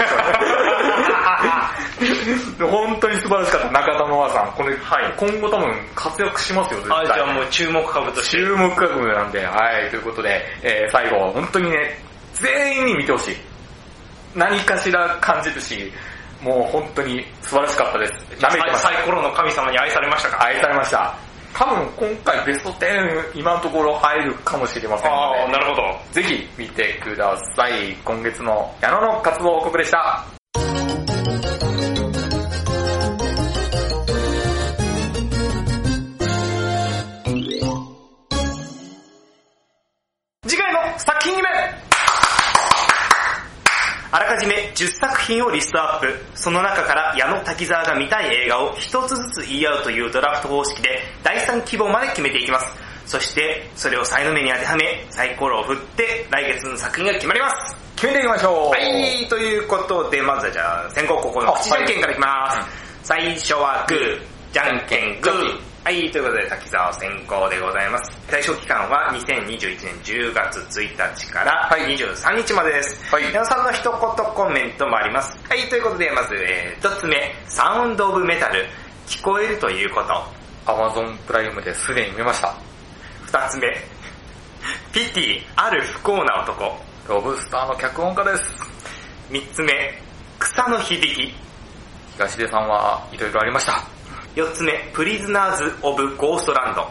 た。本当に素晴らしかった、中田ノアさん。これ、はい今後多分活躍しますよ、絶対。あ、じゃあもう注目株として。注目株なんで、はい、ということで、えー最後、本当にね、全員に見てほしい。何かしら感じるし、もう本当に素晴らしかったです。舐めてました。サイコロの神様に愛されましたか？愛されました。多分今回ベスト10今のところ入るかもしれませんああ、ので、なるほど。ぜひ見てください。今月の矢野の活動報告でした。10作品をリストアップ。その中から矢野滝沢が見たい映画を一つずつ言い合うというドラフト方式で第3希望まで決めていきます。そして、それを才の目に当てはめ、サイコロを振って来月の作品が決まります。決めていきましょう。はい、ということで、まずはじゃあ、先行後攻の口じゃんけんからいきます。最初はグー、じゃんけんグー。はい、ということで、滝沢先行でございます。対象期間は2021年10月1日からはい23日までです。はい皆さんの一言コメントもあります。はい、ということで、まず、えー、一つ目、サウンドオブメタル、聞こえるということ。アマゾンプライムですでに見ました。二つ目、ピティ、ある不幸な男。ロブスターの脚本家です。三つ目、草の響き。東出さんはいろいろありました。四つ目、プリズナーズ・オブ・ゴーストランド。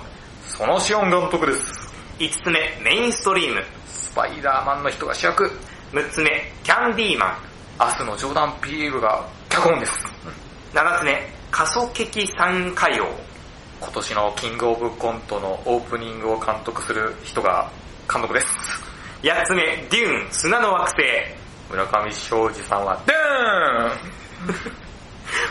そのシオン監督です。五つ目、メインストリーム。スパイダーマンの人が主役。六つ目、キャンディーマン。明日のジョーダン・ピールが脚本です。七つ目、過疎劇三歌謡。今年のキングオブコントのオープニングを監督する人が監督です。八つ目、デューン、砂の惑星。村上昌司さんは、ドゥーン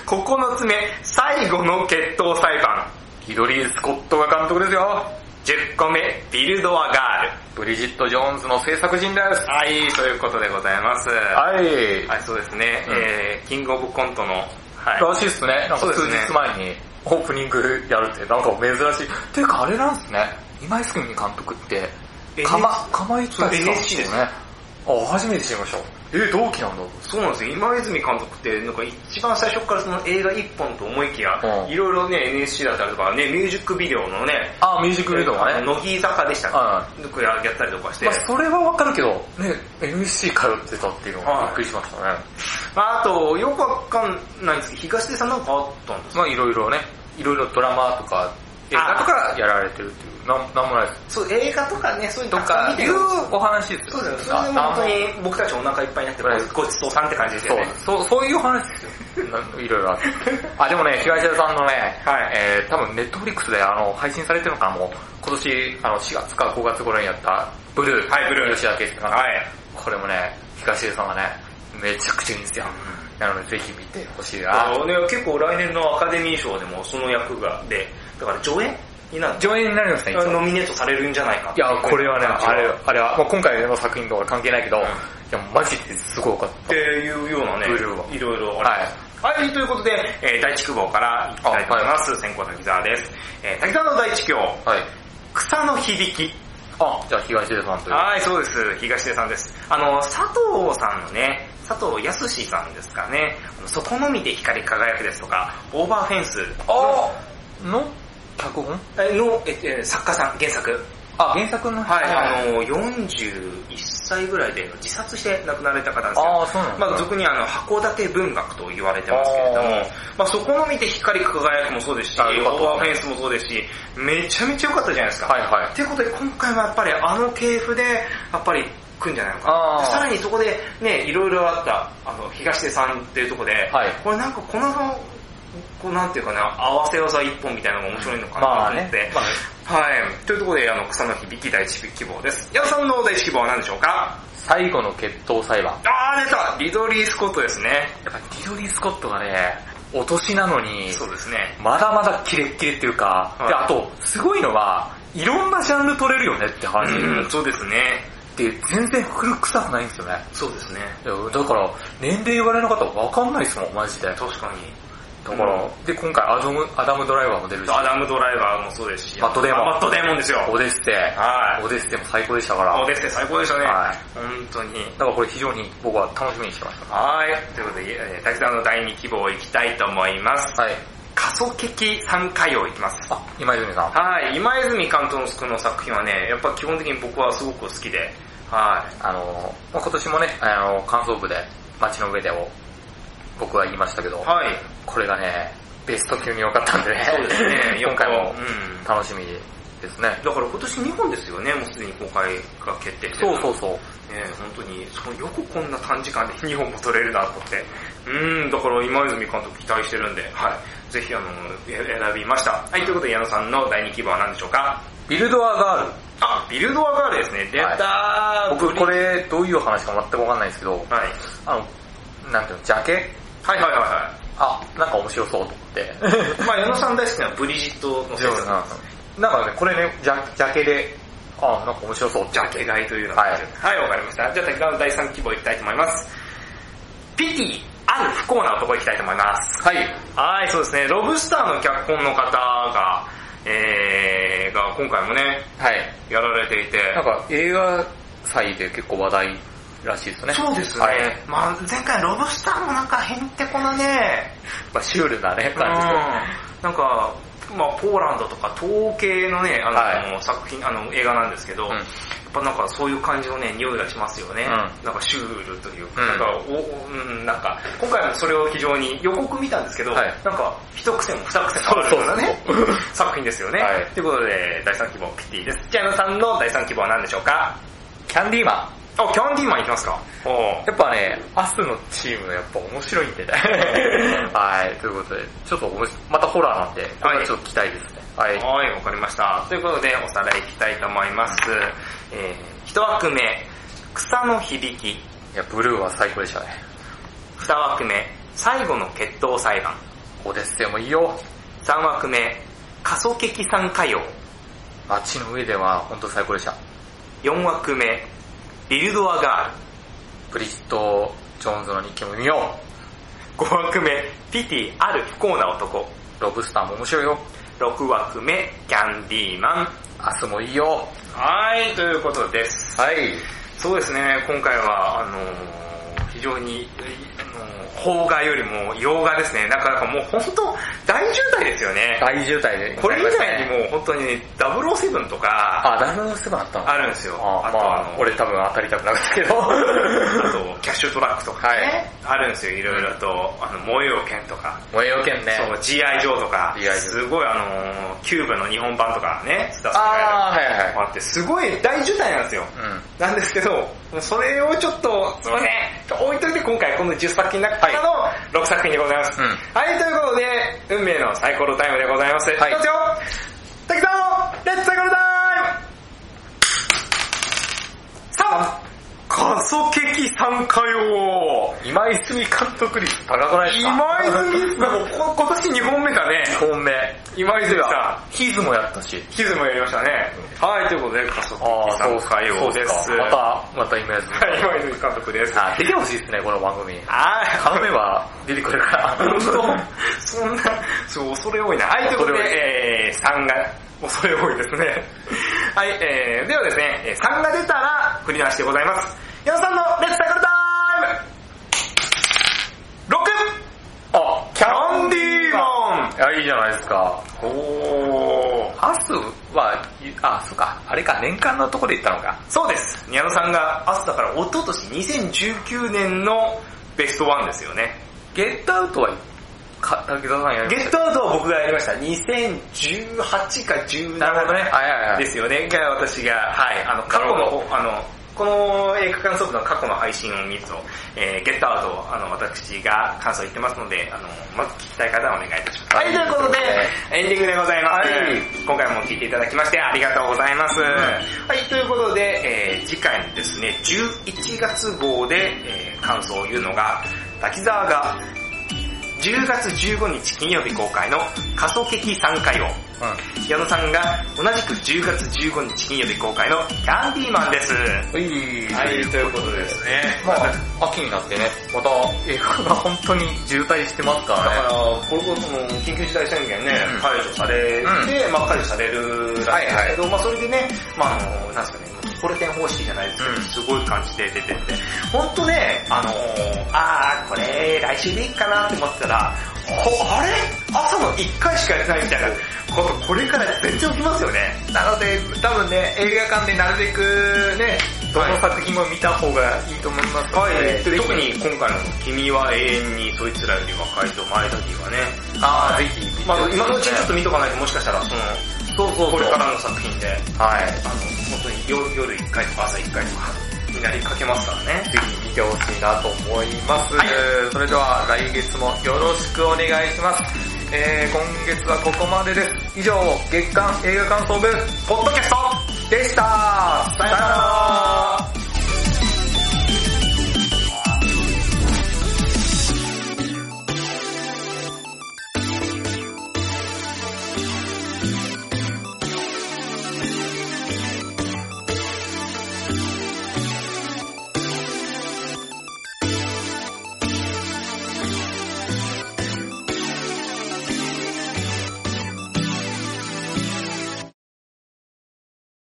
九つ目、最後の決闘裁判。ヒドリー・スコットが監督ですよ。十個目、ビルドアガール。ブリジット・ジョーンズの制作陣です。はい、ということでございます。はい。はい、そうですね、うんえー、キングオブコントの、はい。らしいっすね。なんか数日前にオープニングやるってなんか珍しい。ていうかあれなんですね。今井澄監督って、かま、かまいたちさんですよ NSC ですね。あ、初めて知りました。え、同期なんだ。そうなんですよ。今泉監督って、なんか一番最初からその映画一本と思いきや、うんいろいろね、NSC だったりとかね、ミュージックビデオのね、あ、ミュージックビデオがね。乃木坂でしたっはけとかやったりとかして、まあ、それはわかるけど、ね、NSC 通ってたっていうのはびっくりしましたね。まあ、あと、よくわかんないんですけど、東出さんなんかあったんですか？まあいろいろね、いろいろドラマとか、映画とかやられてるっていう、なんなんもないです。そう、映画とかね、そういうのとか、いうお話ですよ。そうですよ。それでも本当に僕たちお腹いっぱいになってはいごちそうさんって感じですそうよね。、そう、そういう話ですよ。ないろいろあって。あ、でもね、東田さんのね、はいえー、多分ネットフリックスであの、配信されてるのかな、もう、今年、あの、4月か5月頃にやった、ブルー。はいブルー吉田圭介さんの。はい。これもね、東出さんがね、めちゃくちゃいいんですよ。なので、ぜひ見てほしいな。あのね、結構来年のアカデミー賞でもその役が、で、だから上演になる上映になりますね、ノミネートされるんじゃないかいや、これはね、あれ、あれは、まあ、今回の作品とは関係ないけど、んいや、マジですごかっっていうようなねいろいろあります。はい、ということで、えー第一希望からいきたいと思います。先行滝沢です。えー滝沢の第一希。はい。草の響き。あ、じゃあ東出さんという。はい、そうです。東出さんです。あの、佐藤さんのね、佐藤康さんですかね、そこのみで光り輝くですとか、オーバーフェンスあの？脚本？えの、ええ作家さん、原作。あ、原作の？はい、あの、41歳ぐらいで自殺して亡くなられた方なんですよ。あーそうなんだまあ、俗にあの、函館文学と言われてますけれどもまあ、そこの見て光り輝くもそうですし、オーバーフェンスもそうですし、めちゃめちゃ良かったじゃないですか。はいはい。ということで、今回はやっぱりあの系譜で、やっぱり来るんじゃないのか。さらにそこでね、いろいろあった、あの、東出さんっていうところで、はいこれなんかこの、こうなんていうかな、合わせ技一本みたいなのが面白いのかなとまあ思って、ね。まあはい。というところで、あの、草の響き第一希望です。矢田さんの第一希望は何でしょうか？最後の決闘裁判。あー、出たリドリー・スコットですね。やっぱりリドリー・スコットがね、お年なのに、そうですね。まだまだキレッキレっていうか、はいで、あと、すごいのが、いろんなジャンル取れるよねって話うん、そうですね。で、全然古臭くないんですよね。そうですね。だから、年齢言われなかったらわかんないですもん、マジで。だ確かに。から、で、今回アダム、アダムドライバーも出るし、アダム・ドライバーもそうですし、マットデーモンマット・デーモンですよ。オデッセイ、はい。オデッセイも最高でしたから、オデッセイ最高でしたね。はい本当に。だからこれ非常に僕は楽しみにしてましはい。ということで、えー滝沢の第二希望いきたいと思います。た。はい。過疎劇参加用いきます。あ、今泉さん。はい。今泉監督の作品はね、やっぱ基本的に僕はすごく好きで、はい。あの、まあ、今年もね、あの、感想部で街の上でを僕は言いましたけど、はい。これがね、ベスト級に良かったんでね、そうですね 今回もうん楽しみですね。だから今年2本ですよね、もうすでに公開が決定してるそうそうそう。ね本当に、そのよくこんな短時間で 2本も撮れるなと思って。うーん、だから今泉監督期待してるんで、はい。ぜひあの、え選びました。はい、ということで矢野さんの第2希望は何でしょうか？ビルドアガール。あ、ビルドアガールですね。出たー、僕こブリれどういう話か全くわかんないんですけど、はい。あの、なんていうの、ジャケ？はいはいはいはあ、なんか面白そうと思って。い。まあ矢野さん大好きなブリジットの制作なんですなんかね、これね、ジャジャケで、あ、なんか面白そうジャケ買いというのがはいはい、わかりました。じゃあ滝川の第3希望いきたいと思います。ピティ、ある不幸な男いきたいと思います。はい。はい、そうですね。ロブスターの脚本の方が、えー、が今回もね、はい。やられていて。なんか映画祭で結構話題らしいですね。そうですね。はい。まあ前回ロブスターもなんかへんてこなね、まあ、シュールなね、うん、感じですよなんか、まあポーランドとか東系のね、あの、は作品、あの映画なんですけど、うんやっぱなんかそういう感じのね、匂いがしますよね。うんなんかシュールというか、うんなんか、おおうん、なんか、今回もそれを非常に予告見たんですけど、はいなんか、一癖も二癖もあるようなね、作品ですよね。はいということで、第3希望、ピッティです。ジャイナさんの第3希望は何でしょうか？キャンディーマン。あ、キャンディーマンいきますか？やっぱね、アスのチームやっぱ面白いんでね。はい、ということで、ちょっとおもしまたホラーなんで、これはちょっと期待ですね。はい。はい、わかりました。ということで、おさらいいきたいと思います。えー、一枠目、草の響き。いや、ブルーは最高でしたね。二枠目、最後の決闘裁判。オデッセイもいいよ。三枠目、過疎劇参歌謡。街の上では本当最高でした。四枠目、ビルドアガール。ブリジット・ジョーンズの日記も見よ五枠目、ピティある不幸な男。う。ロブスターも面白いよ。六枠目、キャンディーマン。アスもいいよ。はい、ということです。はい。そうですね、今回は、あのー、非常に、あのー、邦画よりも洋画ですね。なかなかもう本当大渋滞ですよね。大渋滞で。これ以外にも本当に007とか、あ、007あったの？あるんですよ。あまあ、俺多分当たりたくなかったけど。あと、キャッシュトラックとかね、あるんですよ、いろいろと。あの、燃えよ剣とか。燃えよ剣ね。そう、G.I. ジョーとか。すごいあの、キューブの日本版とかね、スタあはいはい。あって、すごい大渋滞なんですよ。うん。なんですけど、それをちょっと、すいません、置いといて今回この10作品の中の6作品でございます。はい、はい、ということで、運命のサイコロタイムでございます。はい。いきますよ滝さんレッツサイコロタイム !3! 過疎劇参加よ今泉監督率高くないですか？今泉さん、今年2本目だね。2本目。今泉さん。ヒズもやったし。ヒズもやりましたね。はい、ということで、過疎劇参加よです。また、また今泉。はい、今泉監督です。あ、出てほしいですね、この番組。ああ、頼めば出てくるから。そんな、そう、恐れ多いな。はい、ということで、えー、3が、恐れ多いですね。はい、えー、ではですね、3が出たら振り出しでございます。矢野さんのレッツサイクルタイム !6! あ、キャンディーマンいや、いいじゃないですか。おー。アスは、あ、そうか、あれか、年間のとこで言ったのか。そうです。矢野さんがアスだから、一昨年2019年のベストワンですよね。ゲットアウトはか、竹澤さんやりました？ゲットアウトは僕がやりました。2018か17なるほどね。はいはいはい。ですよね。が私が、はい、あの、過去の、あの、この映画館ソフトの過去の配信を見ると、えー、ゲットアウト、あの、私が感想言ってますので、あの、まず聞きたい方はお願いいたします。はい、ということで、エンディングでございます。はい、今回も聞いていただきましてありがとうございます。うん、はい、ということで、えー、次回のですね、11月号で、えー、感想を言うのが、滝沢が10月15日金曜日公開の仮想劇3回を、うん、矢野さんが同じく10月15日金曜日公開のキャンディーマンです。はい、はい、ということですね。まあ、秋になってね、また映画が本当に渋滞してますからね。だから、これこその緊急事態宣言ね、うん、解除されて、うん、まあ解除されるらしいですけど、はいはい、まあそれでね、まああの、なんですかね、ポルテン方式じゃないですけど、すごい感じで出てて、ほんとね、あのー、あー、これ来週でいいかなって思ったら、あれ？朝の1回しかやってないみたいなこと、これから全然起きますよね。なので、多分ね、映画館でなるべくね、どの作品も見た方がいいと思いますはい、特に今回の君は永遠にそいつらより若いと前田はね。ああ、ぜひ。まあ今のうちにちょっと見とかないともしかしたら、その、そうそうこれからの作品で、はい。あの、本当に夜夜1回とか朝1回とかになりかけますからね。ぜひ見てほしいなと思います。はい、それでは来月もよろしくお願いします。えー、今月はここまでです。以上、月間映画感想部、ポッドキャストでしたさよなら